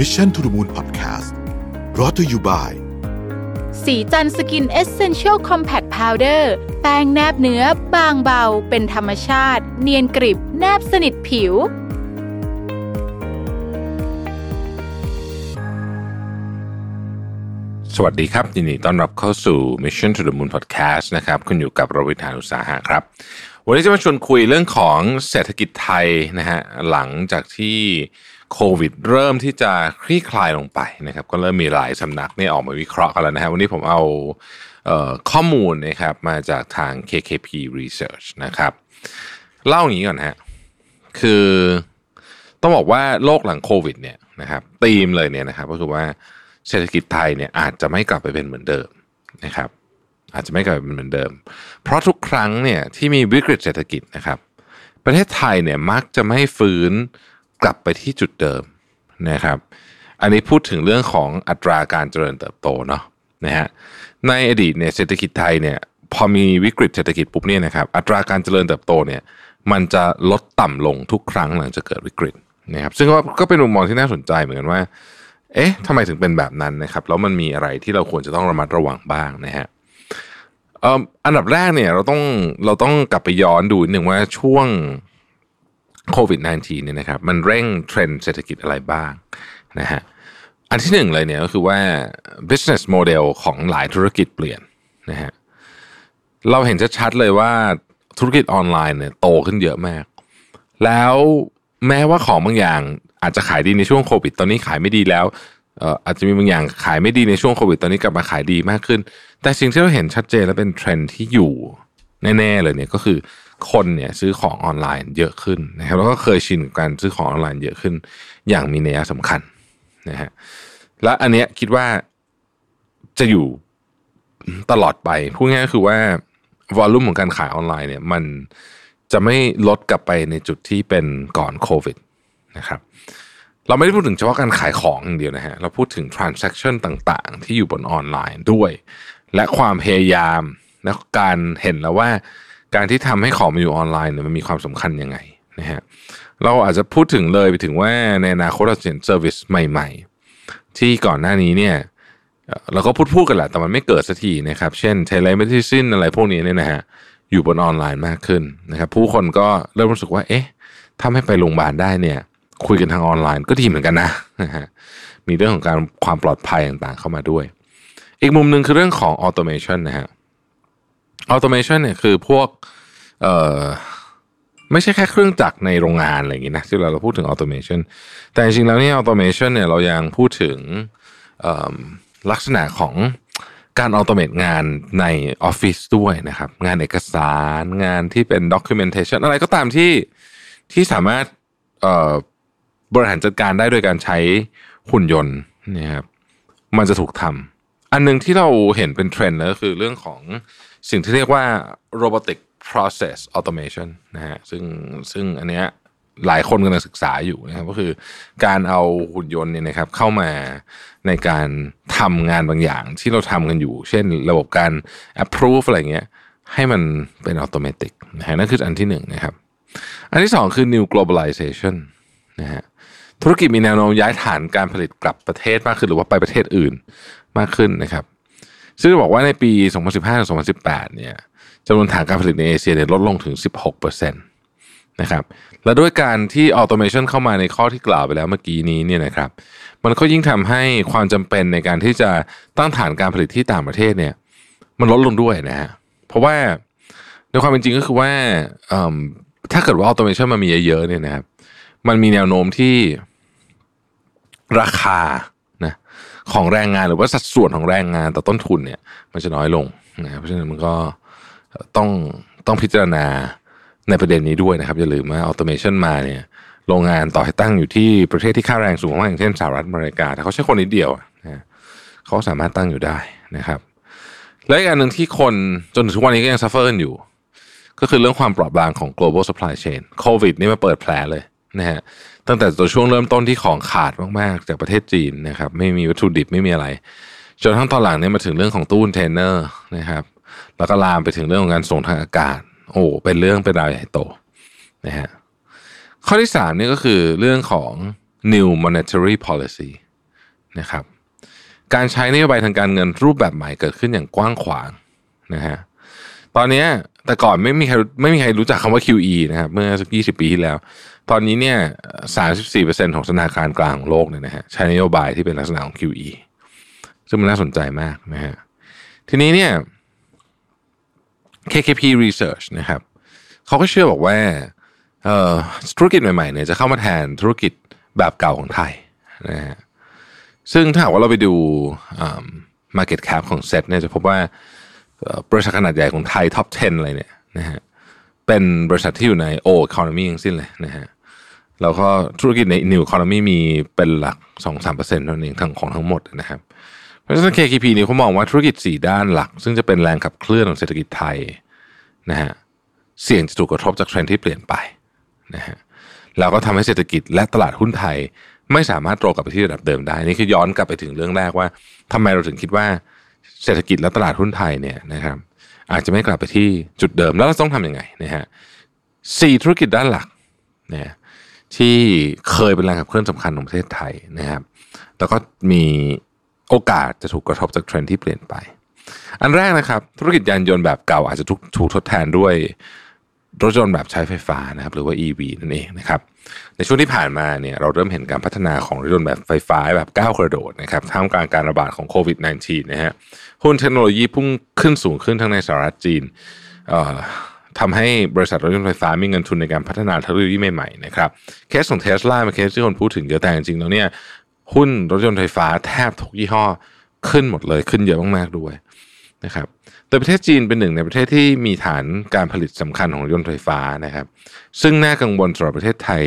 Mission to the Moon Podcast รอ t ธออยู่บ่ายสีจันสกินเอเซนเชียลคอมแพคพาวเดอร์แป้งแนบเนื้อบางเบา เป็นธรรมชาติ เนียนกริบ แนบสนิทผิว สวัสดีครับยินดีต้อนรับเข้าสู่ Mission to the Moon Podcast นะครับคุณอยู่กับรวิทยานุสาหะครับ วันนี้จะมาชวนคุยเรื่องของเศรษฐกิจไทยนะฮะหลังจากที่ โควิดเริ่มที่จะคลี่คลายลงไปนะครับ ก็เริ่มมีหลายสำนักนี่ออกมาวิเคราะห์กันแล้วนะฮะวันนี้ผมเอาเออข้อมูลนะครับมาจากทาง KKP Research นะครับ เล่าอย่างนี้ก่อนฮะคือต้องบอกว่าโลกหลังโควิดเนี่ยนะครับธีมเลยเนี่ยนะครับก็คือว่าเศรษฐกิจไทยเนี่ยอาจจะไม่กลับไปเป็นเหมือนเดิมนะครับ อาจจะไม่กลับไปเป็นเหมือนเดิม เพราะทุกครั้งเนี่ยที่มีวิกฤตเศรษฐกิจนะครับ ประเทศไทยเนี่ยมักจะไม่ฟื้น กลับไปที่จุดเดิมนะครับ อันนี้พูดถึงเรื่องของอัตราการเจริญเติบโตเนาะนะฮะในอดีตเนี่ยเศรษฐกิจไทยเนี่ยพอมีวิกฤตเศรษฐกิจปุ๊บเนี่ยนะครับอัตราการเจริญเติบโตเนี่ยมันจะลดต่ำลงทุกครั้งหลังจากเกิดวิกฤตนะครับซึ่งก็เป็นมุมมองที่น่าสนใจเหมือนกันว่า เอ๊ะทำไมถึงเป็นแบบนั้นนะครับแล้วมันมีอะไรที่เราควรจะต้องระมัดระวังบ้างนะฮะอันดับแรกเนี่ยเราต้องเราต้องกลับไปย้อนดูหนึ่งว่าช่วง โควิด -19 เนี่ยนะครับมันเร่งเทรนด์เศรษฐกิจอะไรบ้างนะฮะอันที่หนึ่งเลยเนี่ยก็คือว่า business model ของหลายธุรกิจเปลี่ยนนะฮะเราเห็นชัดๆเลยว่าธุรกิจออนไลน์เนี่ยโตขึ้นเยอะมาก แล้วแม้ว่าของบางอย่างอาจจะขายดีในช่วงโควิด ตอนนี้ขายไม่ดีแล้วเอ่ออาจจะมีบางอย่างขายไม่ดีในช่วงโควิด ตอนนี้กลับมาขายดีมากขึ้น แต่สิ่งที่เราเห็นชัดเจนและเป็นเทรนด์ที่อยู่แน่ๆเลยเนี่ยก็คือ คนเนี่ยซื้อของออนไลน์เยอะขึ้นนะครับแล้วก็เคยชินกับการซื้อของออนไลน์เยอะขึ้น อย่างมีนัยสำคัญนะฮะและอันเนี้ยคิดว่าจะอยู่ตลอดไปพูดง่ายๆก็คือว่าvolume ของการขายออนไลน์เนี่ยมันจะไม่ลดกลับไปในจุดที่เป็นก่อนโควิดนะครับเราไม่ได้พูดถึงเฉพาะการขายของอย่างเดียวนะฮะเราพูดถึง transaction ต่างๆ ที่อยู่บนออนไลน์ด้วย และความพยายามและการเห็นแล้วว่า การที่ทำให้ของมันอยู่ออนไลน์เนี่ยมันมีความสำคัญยังไงนะฮะเราอาจจะพูดถึงเลยไปถึงว่าในอนาคตเราจะเห็น service ใหม่ ๆ ที่ก่อนหน้านี้เนี่ยเอ่อเราก็พูดพูดกันแหละแต่มันไม่เกิดสักทีนะครับ เช่น telemedicine อะไรพวกนี้เนี่ยนะฮะอยู่บนออนไลน์มากขึ้นนะครับ ผู้คนก็เริ่มรู้สึกว่า เอ๊ะถ้าไม่ไปโรงพยาบาลได้เนี่ย คุยกันทางออนไลน์ก็ดีเหมือนกันนะนะฮะมีเรื่องของการความปลอดภัยต่างๆเข้ามาด้วย อีกมุมหนึ่งคือเรื่องของ automation นะฮะ automation เนี่ยคือพวกเอ่อไม่ใช่แค่เครื่องจักรในโรงงานอะไรอย่างงี้นะที่เราเราพูดถึง automationแต่จริงๆแล้วเนี่ย automation เนี่ยเรายังพูดถึงลักษณะของการ automate งานในออฟฟิศด้วยนะครับ งานเอกสารงานที่เป็น documentation อะไรก็ตามที่ที่สามารถบริหารจัดการได้โดยการใช้หุ่นยนต์นะครับมันจะถูกทำอันหนึ่งที่เราเห็นเป็นเทรนด์แล้วก็คือเรื่องของ สิ่งที่เรียกว่า robotic process automation นะฮะซึ่งซึ่งอันเนี้ยหลายคนกำลังศึกษาอยู่นะครับก็คือการเอาหุ่นยนต์เนี่ยนะครับเข้ามาในการทำงานบางอย่างที่เราทำกันอยู่ เช่นระบบการ approve อะไรเงี้ยให้มันเป็นอัตโนมัตินะฮะนั่นคืออันที่หนึ่งนะครับ อันที่สองคือ new globalization นะฮะธุรกิจมีแนวโน้มย้ายฐานการผลิตกลับประเทศมากขึ้นหรือว่าไปประเทศอื่นมากขึ้นนะครับ ซึ่งจะบอกว่าในปี 2015-2018 เนี่ยจำนวนฐานการผลิตในเอเชียเนี่ยลดลงถึง 16%นะครับ และด้วยการที่ automation เข้ามาในข้อที่กล่าวไปแล้วเมื่อกี้นี้เนี่ยนะครับ มันก็ยิ่งทำให้ความจำเป็นในการที่จะตั้งฐานการผลิตที่ต่างประเทศเนี่ย มันลดลงด้วยนะฮะ เพราะว่าในความเป็นจริงก็คือว่าถ้าเกิดว่า automation มันมีเยอะๆเนี่ยนะครับ มันมีแนวโน้มที่ราคา ของแรงงานหรือว่าสัดส่วนของแรงงานต่อต้นทุนเนี่ย มันจะน้อยลงนะเพราะฉะนั้นมันก็ต้องต้องพิจารณาในประเด็นนี้ด้วยนะครับอย่าลืมว่า automation มาเนี่ยโรงงานต่อให้ตั้งอยู่ที่ประเทศที่ค่าแรงสูงมากอย่างเช่นสหรัฐอเมริกาแต่เขาใช้คนนิดเดียวนะเขาสามารถตั้งอยู่ได้นะครับ และอีกอันหนึ่งที่คนจนถึงทุกวันนี้ก็ยัง suffer อยู่ ก็คือเรื่องความเปราะบางของ global supply chain โควิดนี่มาเปิดแผลเลย นะฮะตั้งแต่ตัวช่วงเริ่มต้นที่ของขาดมากๆ จากประเทศจีนนะครับ ไม่มีวัตถุดิบไม่มีอะไร จนทั้งตอนหลังเนี่ยมาถึงเรื่องของตู้คอนเทนเนอร์นะครับ แล้วก็ลามไปถึงเรื่องของการส่งทางอากาศ โอ้เป็นเรื่องเป็นราวใหญ่โตนะฮะข้อที่สามนี่ก็คือเรื่องของ new monetary policy นะครับ การใช้นโยบายทางการเงินรูปแบบใหม่เกิดขึ้นอย่างกว้างขวางนะฮะตอนนี้แต่ก่อนไม่มีใครไม่มีใครรู้จักคำว่า QE นะครับเมื่อสักยี่สิบปีที่แล้ว ตอนนี้เนี่ยสามสิบสี่เปอร์เซ็นของธนาคารกลางโลกเนี่ยนะฮะใช้นโยบายที่เป็นลักษณะของ QE ซึ่งมันน่าสนใจมากนะฮะทีนี้เนี่ย KKP Research นะครับเขาก็เชื่อบอกว่าธุรกิจใหม่ๆเนี่ยจะเข้ามาแทนธุรกิจแบบเก่าของไทยนะฮะซึ่งถ้าหากว่าเราไปดู Market Cap ของเซ็ตเนี่ยจะพบว่าบริษัทขนาดใหญ่ของไทย top 10 อะไรเนี่ยนะฮะเป็นบริษัทที่อยู่ใน old economy ทั้งสิ้นเลยนะฮะ แล้วก็ธุรกิจใน new economy มีเป็นหลัก 2-3%เท่านั้นเองทั้งของทั้งหมดนะครับ เพราะฉะนั้น KKP นี่เขามองว่าธุรกิจ 4 ด้านหลัก ซึ่งจะเป็นแรงขับเคลื่อนของเศรษฐกิจไทยนะฮะเสี่ยงจะถูกกระทบจากเทรนด์ที่เปลี่ยนไปนะฮะแล้วก็ทำให้เศรษฐกิจและตลาดหุ้นไทย ไม่สามารถโตกลับไปที่ระดับเดิมได้ นี่คือย้อนกลับไปถึงเรื่องแรกว่าทำไมเราถึงคิดว่าเศรษฐกิจและตลาดหุ้นไทยเนี่ยนะครับอาจจะไม่กลับไปที่จุดเดิมแล้วเราต้องทำยังไงนะฮะสี่ธุรกิจด้านหลักนะ ที่เคยเป็นแรงขับเคลื่อนสำคัญของประเทศไทยนะครับ แล้วก็มีโอกาสจะถูกกระทบจากเทรนด์ที่เปลี่ยนไป อันแรกนะครับ ธุรกิจยานยนต์แบบเก่าอาจจะถูกทดแทนด้วยรถยนต์แบบใช้ไฟฟ้านะครับหรือว่า EV นั่นเองนะครับในช่วงที่ผ่านมาเนี่ยเราเริ่มเห็นการพัฒนาของรถยนต์แบบไฟฟ้าแบบก้าวกระโดดนะครับท่ามกลางการระบาดของโควิด -19 นะฮะหุ้นเทคโนโลยีพุ่งขึ้นสูงขึ้นทั้งในสหรัฐจีน ทำให้บริษัทรถยนต์ไฟฟ้ามีเงินทุนในการพัฒนาเทคโนโลยีใหม่ๆนะครับเคสของเทสลาเป็นเคสที่คนพูดถึงเยอะแต่จริงๆแล้วเนี่ยหุ้นรถยนต์ไฟฟ้าแทบทุกยี่ห้อขึ้นหมดเลยขึ้นเยอะมากๆด้วยนะครับโดยประเทศจีนเป็นหนึ่งในประเทศที่มีฐานการผลิตสำคัญของรถยนต์ไฟฟ้านะครับ ซึ่งน่ากังวลสำหรับประเทศไทย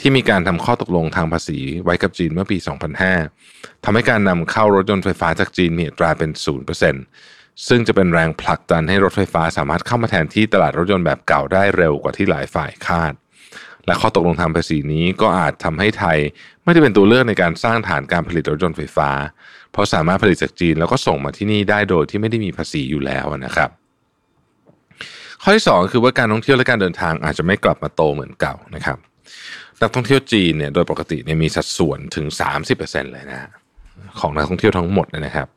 ที่มีการทำข้อตกลงทางภาษีไว้กับจีนเมื่อปี 2005ทำให้การนำเข้ารถยนต์ไฟฟ้าจากจีนมีอัตราเป็น 0% ซึ่งจะเป็นแรงผลักดันให้รถไฟฟ้าสามารถเข้ามาแทนที่ตลาดรถยนต์แบบเก่าได้เร็วกว่าที่หลายฝ่ายคาด และข้อตกลงทางภาษีนี้ก็อาจทำให้ไทย ไม่ได้เป็นตัวเลือกในการสร้างฐานการผลิตรถยนต์ไฟฟ้า เพราะสามารถผลิตจากจีนแล้วก็ส่งมาที่นี่ได้โดยที่ไม่ได้มีภาษีอยู่แล้วนะครับ ข้อที่ 2 คือว่าการท่องเที่ยวและการเดินทางอาจจะไม่กลับมาโตเหมือนเก่านะครับนักท่องเที่ยวจีนเนี่ยโดยปกติเนี่ยมีสัดส่วนถึง 30%เลยนะ ของนักท่องเที่ยวทั้งหมดนะครับ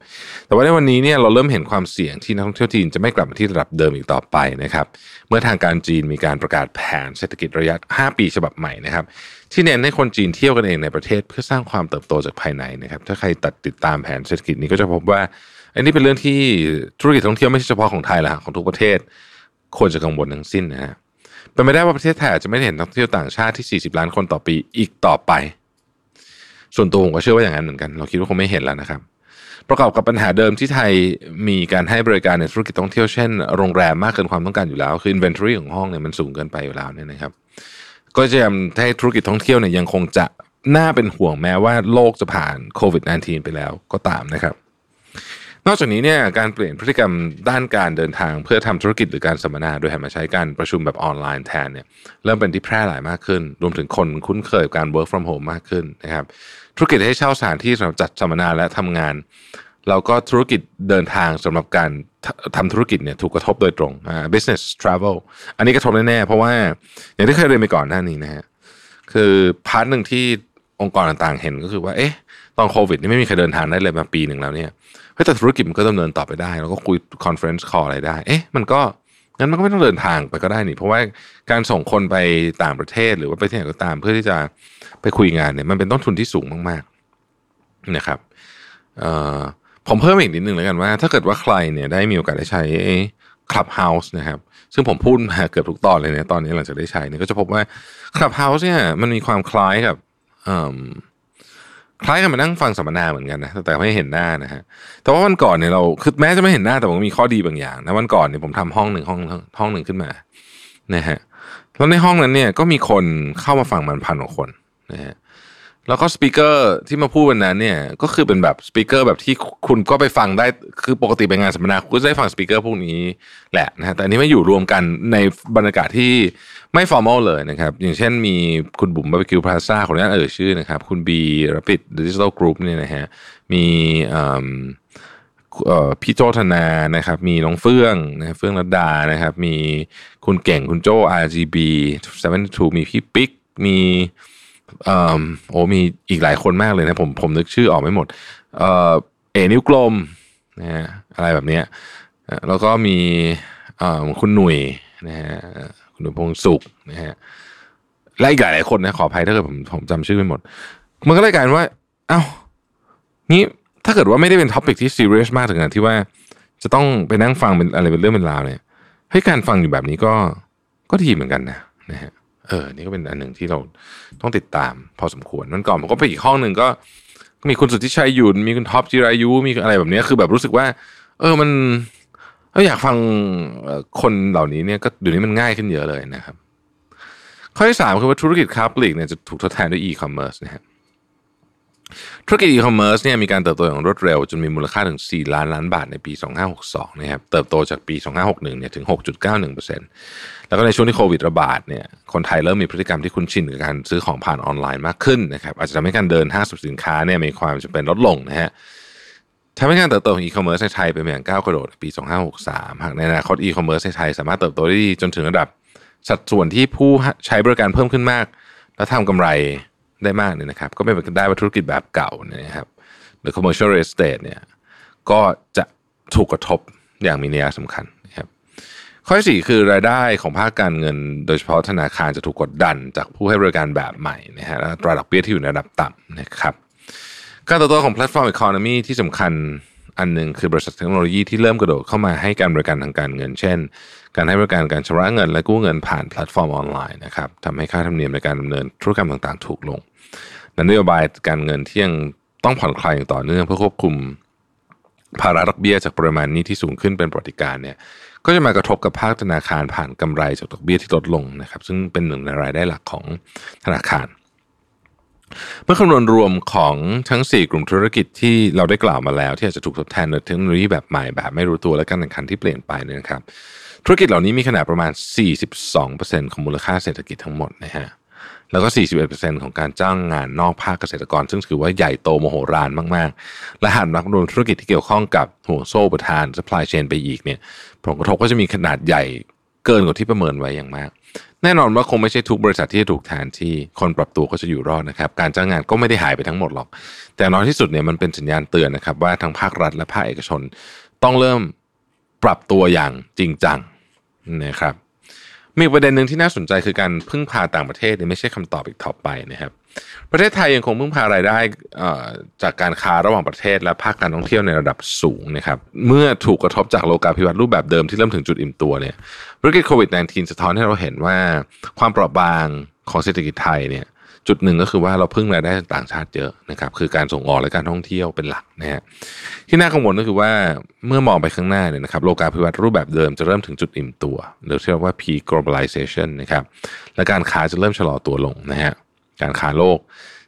แต่ว่าในวันนี้เนี่ยเราเริ่มเห็นความเสี่ยงที่นักท่องเที่ยวจีนจะไม่กลับมาที่ระดับเดิมอีกต่อไปนะครับ เมื่อทางการจีนมีการประกาศแผนเศรษฐกิจระยะ 5 ปีฉบับใหม่นะครับ ที่เน้นให้คนจีนเที่ยวกันเองในประเทศเพื่อสร้างความเติบโตจากภายในนะครับ ถ้าใครตัดติดตามแผนเศรษฐกิจนี้ก็จะพบว่า อันนี้เป็นเรื่องที่ธุรกิจท่องเที่ยวไม่ใช่เฉพาะของไทยละของทุกประเทศควรจะกังวลทั้งสิ้นนะฮะเป็นไปได้ว่าประเทศไทยอาจจะไม่เห็นนักท่องเที่ยวต่างชาติที่ 40 ล้านคนต่อปีอีกต่อไป ส่วนตัวผมก็เชื่อว่าอย่างนั้นเหมือนกัน เราคิดว่าคงไม่เห็นแล้วนะครับ ประกอบกับปัญหาเดิมที่ไทยมีการให้บริการในธุรกิจท่องเที่ยวเช่นโรงแรมมากเกินความต้องการอยู่แล้ว คือ inventory ของห้องเนี่ยมันสูงเกินไปอยู่แล้วเนี่ยนะครับ ก็จะทำให้ธุรกิจท่องเที่ยวเนี่ยยังคงจะน่าเป็นห่วงแม้ว่าโลกจะผ่านโควิด -19 ไปแล้วก็ตามนะครับ นอกจากนี้เนี่ยการเปลี่ยนพฤติกรรมด้านการเดินทาง เพื่อทำธุรกิจหรือการสัมมนา โดยหันมาใช้การประชุมแบบออนไลน์แทนเนี่ยเริ่มเป็นที่แพร่หลายมากขึ้น รวมถึงคนคุ้นเคยกับการ work from home มากขึ้นนะครับ ธุรกิจให้เช่าสถานที่สำหรับจัดสัมมนาและทำงาน แล้วก็ธุรกิจเดินทางสำหรับการทำธุรกิจเนี่ยถูกกระทบโดยตรง business travel อันนี้กระทบแน่ๆเพราะว่าอย่างที่เคยเรียนไปก่อนหน้านี้นะฮะคือพาร์ทหนึ่งที่องค์กรต่างๆเห็นก็คือว่าเอ๊ะตอนโควิดนี่ไม่มีใครเดินทางได้เลยมาปีหนึ่งแล้วเนี่ยเฮ้ยแต่ธุรกิจมันก็ดำเนินต่อไปได้ แล้วก็คุย conference call อะไรได้ เอ๊ะมันก็ งั้นมันก็ไม่ต้องเดินทางไปก็ได้นี่ เพราะว่าการส่งคนไปต่างประเทศหรือว่าไปที่ไหนก็ตาม เพื่อที่จะไปคุยงานเนี่ยมันเป็นต้นทุนที่สูงมากๆนะครับเอ่อผมเพิ่มอีกนิดนึงแล้วกันว่า ถ้าเกิดว่าใครเนี่ยได้มีโอกาสได้ใช้ Clubhouse นะครับ ซึ่งผมพูดมาเกือบทุกตอนเลยเนี่ยตอนนี้หลังจากได้ใช้เนี่ยก็จะพบว่า Clubhouse เนี่ยมันมีความคล้ายกับ คล้ายกันมานั่งฟังสัมมนาเหมือนกันนะแต่ไม่เห็นหน้านะฮะแต่ว่าวันก่อนเนี่ยเราคือแม้จะไม่เห็นหน้าแต่มันมีข้อดีบางอย่างนะวันก่อนเนี่ยผมทำห้องหนึ่งห้องห้องหนึ่งขึ้นมานะฮะแล้วในห้องนั้นเนี่ยก็มีคนเข้ามาฟังมันพันกว่าคนนะฮะ แล้วก็ speaker ที่มาพูดวันนั้นเนี่ยก็คือเป็นแบบ speaker แบบที่คุณก็ไปฟังได้คือปกติไปงานสัมมนาคุณก็ได้ฟัง speaker พวกนี้แหละนะฮะแต่อันนี้มาอยู่รวมกันในบรรยากาศที่ไม่ formal เลยนะครับ อย่างเช่นมีคุณบุ๋ม Bar B Q Plaza คนนี้เอ่ยชื่อนะครับ คุณบี Rabbit Digital Group เนี่ยนะฮะมีพี่โจ้ธนานะครับ มีน้องเฟื่องนะเฟื่องรัดดานะครับ มีคุณเก่งคุณโจ RGB 72มีพี่ปิ๊กมี โอ้มีอีกหลายคนมากเลยนะผมผมนึกชื่อออกไม่หมด เออเอนิ้วกลมนะฮะอะไรแบบเนี้ยแล้วก็มีเออคุณหนุ่ยนะฮะคุณหนุ่ยพงศ์สุขนะฮะและอีกหลายหลายคนนะขออภัยถ้าเกิดผมผมจำชื่อไม่หมด มันก็เลยกลายว่า เอ้างี้ถ้าเกิดว่าไม่ได้เป็น topic ที่ซีเรียสมากถึงขนาดที่ว่า จะต้องไปนั่งฟังเป็นอะไรเป็นเรื่องเป็นราวเนี่ยเฮ้ยการฟังอยู่แบบนี้ก็ก็ดีเหมือนกันนะนะฮะ เออ นี่ก็เป็นอันหนึ่งที่เราต้องติดตาม พอสมควรวันก่อนผมก็ไปอีกห้องหนึ่งก็มีคุณสุทธิชัย หยุ่นมีคุณท็อปจิรายุส มีอะไรแบบนี้คือแบบรู้สึกว่า เออมันเอออยากฟังคนเหล่านี้เนี่ยก็เดี๋ยวนี้มันง่ายขึ้นเยอะเลยนะครับ ข้อที่สามคือว่าธุรกิจค้าปลีกเนี่ยจะถูกทดแทนด้วยอีคอมเมิร์ซนะครับ ธุรกิจอีคอมเมิร์ซเนี่ยมีการเติบโตอย่างรวดเร็ว จนมีมูลค่าถึง 4 ล้านล้านบาทในปี 2562 นะครับ เติบโตจากปี 2561 เนี่ยถึง 6.91%แล้วก็ในช่วงที่โควิดระบาดเนี่ย คนไทยเริ่มมีพฤติกรรมที่คุ้นชินกับการซื้อของผ่านออนไลน์มากขึ้นนะครับ อาจจะทำให้การเดินห้างสรรพสินค้าเนี่ยมีความจำเป็นลดลงนะฮะทำให้การเติบโตของอีคอมเมิร์ซในไทยเป็นอย่างก้าวกระโดดในปี 2563 หากในอนาคตอีคอมเมิร์ซในไทยสามารถเติบโตได้ดีจนถึงระดับสัดส่วนที่ผู้ใช้บริการเพิ่มขึ้นมาก และทำกำไร ได้มากเนี่ยนะครับ ก็ไม่เป็นได้ว่าธุรกิจแบบเก่านะครับ หรือ commercial real estate เนี่ย ก็จะถูกกระทบอย่างมีนัยสำคัญนะครับ ข้อสี่คือรายได้ของภาคการเงิน โดยเฉพาะธนาคารจะถูกกดดัน จากผู้ให้บริการแบบใหม่นะฮะและอัตราดอกเบี้ยที่อยู่ในระดับต่ำนะครับการเติบโตของ platform economy ที่สำคัญอันหนึ่งคือบริษัทเทคโนโลยีที่เริ่มกระโดดเข้ามาให้การบริการทางการเงิน เช่น การให้บริการการชำระเงิน และกู้เงินผ่านแพลตฟอร์มออนไลน์นะครับทำให้ค่าธรรมเนียมในการดำเนินธุรกรรมต่างๆ ถูกลงนโยบายการเงินที่ยังต้องผ่อนคลายอย่างต่อเนื่องเพื่อควบคุมภาระดอกเบี้ยจากปริมาณนี้ที่สูงขึ้นเป็นปฏิการเนี่ยก็จะมากระทบกับภาคธนาคารผ่านกำไรจากดอกเบี้ยที่ลดลงนะครับ ซึ่งเป็นหนึ่งในรายได้หลักของธนาคาร เมื่อคำนวณรวมของทั้ง 4 กลุ่มธุรกิจที่เราได้กล่าวมาแล้ว ที่อาจจะถูกทดแทนโดยเทคโนโลยีแบบใหม่แบบไม่รู้ตัวและการแข่งขันที่เปลี่ยนไปเนี่ยนะครับ ธุรกิจเหล่านี้มีขนาดประมาณ 42%ของมูลค่าเศรษฐกิจทั้งหมดนะฮะแล้วก็ 41%ของการจ้างงานนอกภาคเกษตรกร ซึ่งถือว่าใหญ่โตโมโหรานมาก ๆ และหากนับรวมธุรกิจที่เกี่ยวข้องกับห่วงโซ่ประทาน supply chain ไปอีกเนี่ยผลกระทบก็จะมีขนาดใหญ่เกินกว่าที่ประเมินไว้อย่างมาก แน่นอนว่าคงไม่ใช่ทุกบริษัทที่จะถูกแทนที่คนปรับตัวก็จะอยู่รอดนะครับ การจ้างงานก็ไม่ได้หายไปทั้งหมดหรอก แต่น้อยที่สุดเนี่ยมันเป็นสัญญาณเตือนนะครับว่าทั้งภาครัฐและภาคเอกชน ต้องเริ่มปรับตัวอย่างจริงจัง นะครับมีประเด็นหนึ่งที่น่าสนใจคือการพึ่งพาต่างประเทศเนี่ยไม่ใช่คำตอบอีกต่อไปนะครับ ประเทศไทยยังคงพึ่งพารายได้จากการค้าระหว่างประเทศและภาคการท่องเที่ยวในระดับสูงนะครับ เมื่อถูกกระทบจากโลกาภิวัตน์รูปแบบเดิมที่เริ่มถึงจุดอิ่มตัวเนี่ยวิกฤตโควิด -19 สะท้อนให้เราเห็นว่าความเปราะบางของเศรษฐกิจไทยเนี่ย จุดหนึ่งก็คือว่าเราพึ่งรายได้ต่างชาติเยอะนะครับ คือการส่งออกและการท่องเที่ยวเป็นหลักนะฮะที่น่ากังวลก็คือว่าเมื่อมองไปข้างหน้าเนี่ยนะครับโลกาภิวัตน์รูปแบบเดิมจะเริ่มถึงจุดอิ่มตัว หรือที่เรียกว่า P globalization นะครับและการค้าจะเริ่มชะลอตัวลงนะฮะการค้าโลก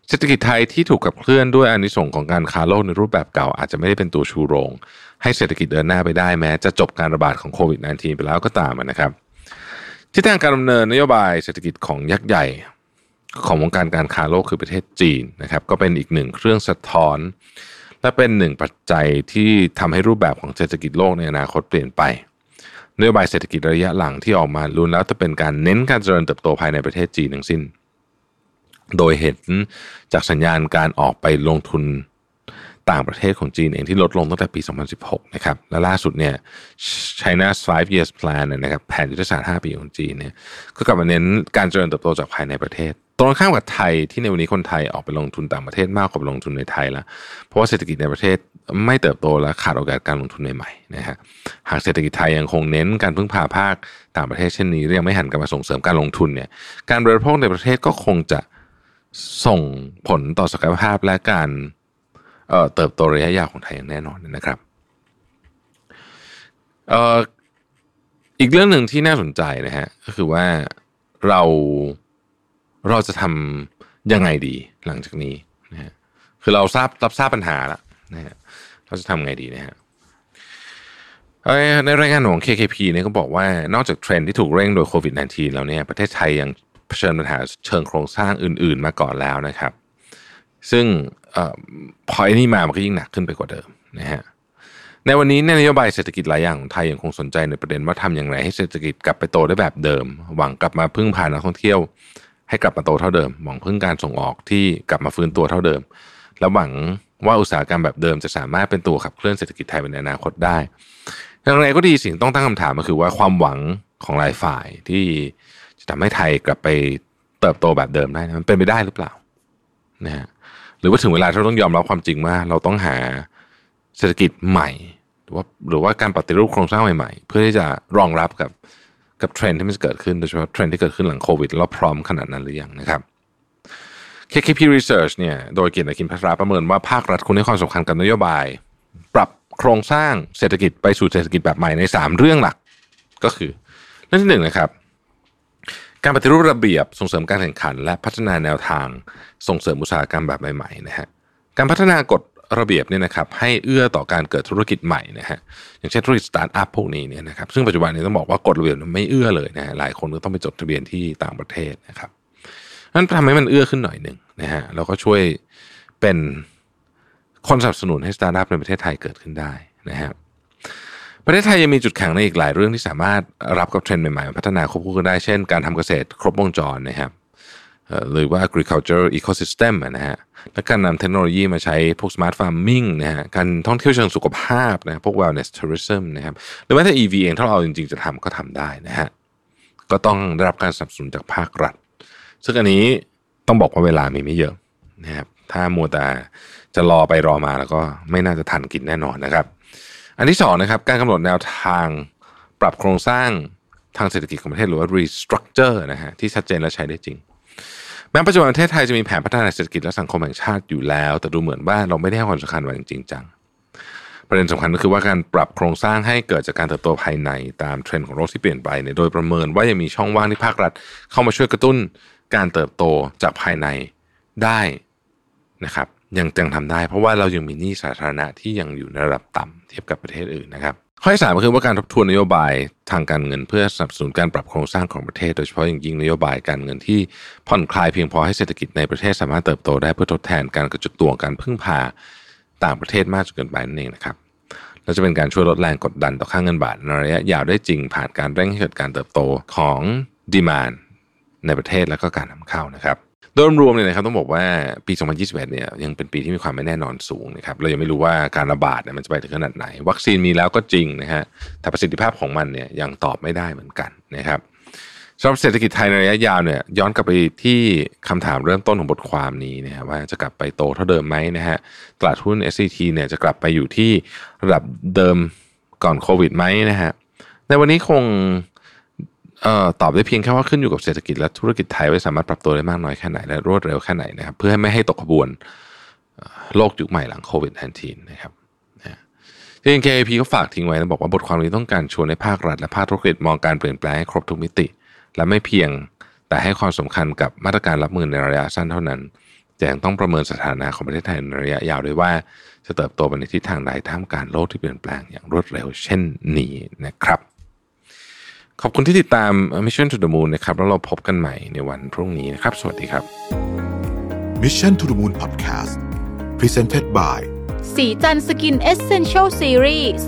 เศรษฐกิจไทยที่ถูกกับเคลื่อนด้วยอานิสงของการค้าโลกในรูปแบบเก่าอาจจะไม่ได้เป็นตัวชูโรง ให้เศรษฐกิจเดินหน้าไปได้แม้ จะจบการระบาดของโควิด -19 ไปแล้วก็ตามนะครับที่ทางการดำเนินนโยบายเศรษฐกิจของยักษ์ใหญ่ ของวงการการค้าโลกคือประเทศจีนนะครับ ก็เป็นอีกหนึ่งเครื่องสะท้อน และเป็นหนึ่งปัจจัยที่ทำให้รูปแบบของเศรษฐกิจโลกในอนาคตเปลี่ยนไปนโยบายเศรษฐกิจระยะหลังที่ออกมารุนแล้วจะเป็นการเน้นการเจริญเติบโตภายในประเทศจีนทั้งสิ้น โดยเห็นจากสัญญาณการออกไปลงทุนต่างประเทศของจีนเองที่ลดลงตั้งแต่ปี 2016 นะครับ และล่าสุดเนี่ย China's five years plan นะครับ แผนยุทธศาสตร์ 5 ปีของจีนเนี่ย ก็กลับมาเน้นการเจริญเติบโตจากภายในประเทศ ตรงข้ามกับไทยที่ในวันนี้คนไทยออกไปลงทุนต่างประเทศมากกว่าลงทุนในไทยแล้วเพราะว่าเศรษฐกิจในประเทศไม่เติบโตและขาดโอกาสการลงทุนใหม่ๆนะฮะหากเศรษฐกิจไทยยังคงเน้นการพึ่งพาภาคต่างประเทศเช่นนี้ยังไม่หันกลับมาส่งเสริมการลงทุนเนี่ยการบริโภคในประเทศก็คงจะส่งผลต่อศักยภาพและการเเติบโตระยะยาวของไทยอย่างแน่นอนนะครับอีกเรื่องหนึ่งที่น่าสนใจนะฮะก็คือว่าเรา เราจะทำยังไงดีหลังจากนี้นะฮะคือเราทราบรับทราบปัญหาแล้วนะฮะเราจะทำไงดีนะฮะในรายงานของ KKP เนี่ยก็บอกว่านอกจากเทรนด์ที่ถูกเร่งโดยโควิด -19 แล้วเนี่ยประเทศไทยยังเผชิญปัญหาเชิงโครงสร้างอื่น ๆ มาก่อนแล้วนะครับ ซึ่งพอไอ้นี่มามันก็ยิ่งหนักขึ้นไปกว่าเดิมนะฮะในวันนี้นโยบายเศรษฐกิจหลายอย่างของไทยยังคงสนใจในประเด็นว่าทำอย่างไรให้เศรษฐกิจกลับไปโตได้แบบเดิม หวังกลับมาพึ่งพานักท่องเที่ยว ให้กลับมาโตเท่าเดิมหวังพึ่งการส่งออกที่กลับมาฟื้นตัวเท่าเดิม แล้วหวังว่าอุตสาหกรรมแบบเดิมจะสามารถเป็นตัวขับเคลื่อนเศรษฐกิจไทยในอนาคตได้อย่างไรก็ดีสิ่งต้องตั้งคำถามก็คือว่าความหวังของหลายฝ่ายที่จะทำให้ไทยกลับไปเติบโตแบบเดิมได้มันเป็นไปได้หรือเปล่านะฮะหรือว่าถึงเวลาเราต้องยอมรับความจริงว่าเราต้องหาเศรษฐกิจใหม่ หรือว่าหรือว่าการปฏิรูปโครงสร้างใหม่ ๆ เพื่อที่จะรองรับกับ กับเทรนที่มันเกิดขึ้นโดยเฉพาะเทรนที่เกิดขึ้นหลังโควิดแล้วพร้อมขนาดนั้นหรือยังนะครับ KKP Research เนี่ยโดยเกียรติกินพัทราประเมินว่าภาครัฐคุณให้ความสำคัญกับนโยบาย ปรับโครงสร้างเศรษฐกิจไปสู่เศรษฐกิจแบบใหม่ใน 3 เรื่องหลักก็คือเรื่องที่หนึ่งนะครับ การปฏิรูประเบียบส่งเสริมการแข่งขัน และพัฒนาแนวทางส่งเสริมอุตสาหกรรมแบบใหม่ๆนะฮะการพัฒนากฎ ระเบียบเนี่ยนะครับให้เอื้อต่อการเกิดธุรกิจใหม่นะฮะอย่างเช่นธุรกิจสตาร์ทอัพพวกนี้เนี่ยนะครับซึ่งปัจจุบันนี้ต้องบอกว่ากฎระเบียบไม่เอื้อเลยนะฮะหลายคนก็ต้องไปจดทะเบียนที่ต่างประเทศนะครับนั้นทำให้มันเอื้อขึ้นหน่อยหนึ่งนะฮะแล้วก็ช่วยเป็นคนสนับสนุนให้สตาร์ทอัพในประเทศไทยเกิดขึ้นได้นะฮะประเทศไทยยังมีจุดแข็งในอีกหลายเรื่องที่สามารถรับกับเทรนด์ใหม่ๆ พัฒนาควบคู่กันได้เช่นการทำเกษตรครบวงจรนะครับ หรือว่า agriculture ecosystem นะฮะและการนำเทคโนโลยีมาใช้พวก smart farming นะฮะการท่องเที่ยวเชิงสุขภาพนะพวก wellness tourism นะครับหรือแม้แต่ EV เองถ้าเราจริงๆจะทำก็ทำได้นะฮะก็ต้องได้รับการสนับสนุนจากภาครัฐ ซึ่งอันนี้ต้องบอกว่าเวลามีไม่เยอะนะครับถ้ามัวแต่จะรอไปรอมาแล้วก็ไม่น่าจะทันกินแน่นอนนะครับ อันที่สองนะครับการกำหนดแนวทางปรับโครงสร้างทางเศรษฐกิจของประเทศหรือว่า restructure นะฮะที่ชัดเจนและใช้ได้จริง ม้ปัจจุบันประเทศไทยจะมีแผนพัฒนาเศรษฐกิจและสังคมแห่งชาติอยู่แล้ว แต่ดูเหมือนว่าเราไม่ได้ให้ความสำคัญมันจริงจังประเด็นสำคัญก็คือว่าการปรับโครงสร้างให้เกิดจากการเติบโตภายในตามเทรนด์ของโลกที่เปลี่ยนไปเนี่ยโดยประเมินว่ายังมีช่องว่างที่ภาครัฐ เข้ามาช่วยกระตุ้นการเติบโตจากภายในได้นะครับยังจังทำได้ เพราะว่าเรายังมีหนี้สาธารณะที่ยังอยู่ในระดับต่ำเทียบกับประเทศอื่นนะครับ ข้อที่สามก็คือว่าการทบทวนนโยบายทางการเงิน เพื่อสนับสนุนการปรับโครงสร้างของประเทศ โดยเฉพาะอย่างยิ่งนโยบายการเงินที่ผ่อนคลายเพียงพอให้เศรษฐกิจในประเทศสามารถเติบโตได้เพื่อทดแทนการกระจุกตัวการพึ่งพาต่างประเทศมากจนเกินไปนั่นเองนะครับและจะเป็นการช่วยลดแรงกดดันต่อค่าเงินบาทในระยะยาวได้จริงผ่านการเร่งให้เกิดการเติบโตของดีมานในประเทศและก็การนำเข้านะครับ โดยรวมเนี่ยนะครับต้องบอกว่าปี 2021 เนี่ยยังเป็นปีที่มีความไม่แน่นอนสูงนะครับเรายังไม่รู้ว่าการระบาดเนี่ยมันจะไปถึงขนาดไหน วัคซีนมีแล้วก็จริงนะฮะแต่ประสิทธิภาพของมันเนี่ยยังตอบไม่ได้เหมือนกันนะครับสำหรับเศรษฐกิจไทยในระยะยาวเนี่ยย้อนกลับไปที่คำถามเริ่มต้นของบทความนี้นะฮะว่าจะกลับไปโตเท่าเดิมไหมนะฮะตลาดหุ้น SCT เนี่ยจะกลับไปอยู่ที่ระดับเดิมก่อนโควิดไหมนะฮะในวันนี้คง ตอบได้เพียงแค่ว่าขึ้นอยู่กับเศรษฐกิจและธุรกิจไทยว่าสามารถปรับตัวได้มากน้อยแค่ไหนและรวดเร็วแค่ไหนนะครับ เพื่อไม่ให้ตกขบวนโลกยุคใหม่หลังโควิด -19 นะครับจริง KAP ก็ฝากทิ้งไว้นะบอกว่าบทความนี้ต้องการชวนให้ภาครัฐและภาคธุรกิจมองการเปลี่ยนแปลงให้ครบทุกมิติ และไม่เพียงแต่ให้ความสำคัญกับมาตรการรับมือในระยะสั้นเท่านั้นแต่ยังต้องประเมินสถานะของประเทศไทยในระยะยาวด้วยว่า จะเติบโตไปในทิศทางใดท่ามกลางโลกที่เปลี่ยนแปลงอย่างรวดเร็วเช่นนี้นะครับ ขอบคุณที่ติดตาม Mission to the Moon นะครับแล้วเราพบกันใหม่ในวันพรุ่งนี้นะครับ สวัสดีครับ Mission to the Moon Podcast Presented by สีจันสกินเอเซนเชลซีรีส์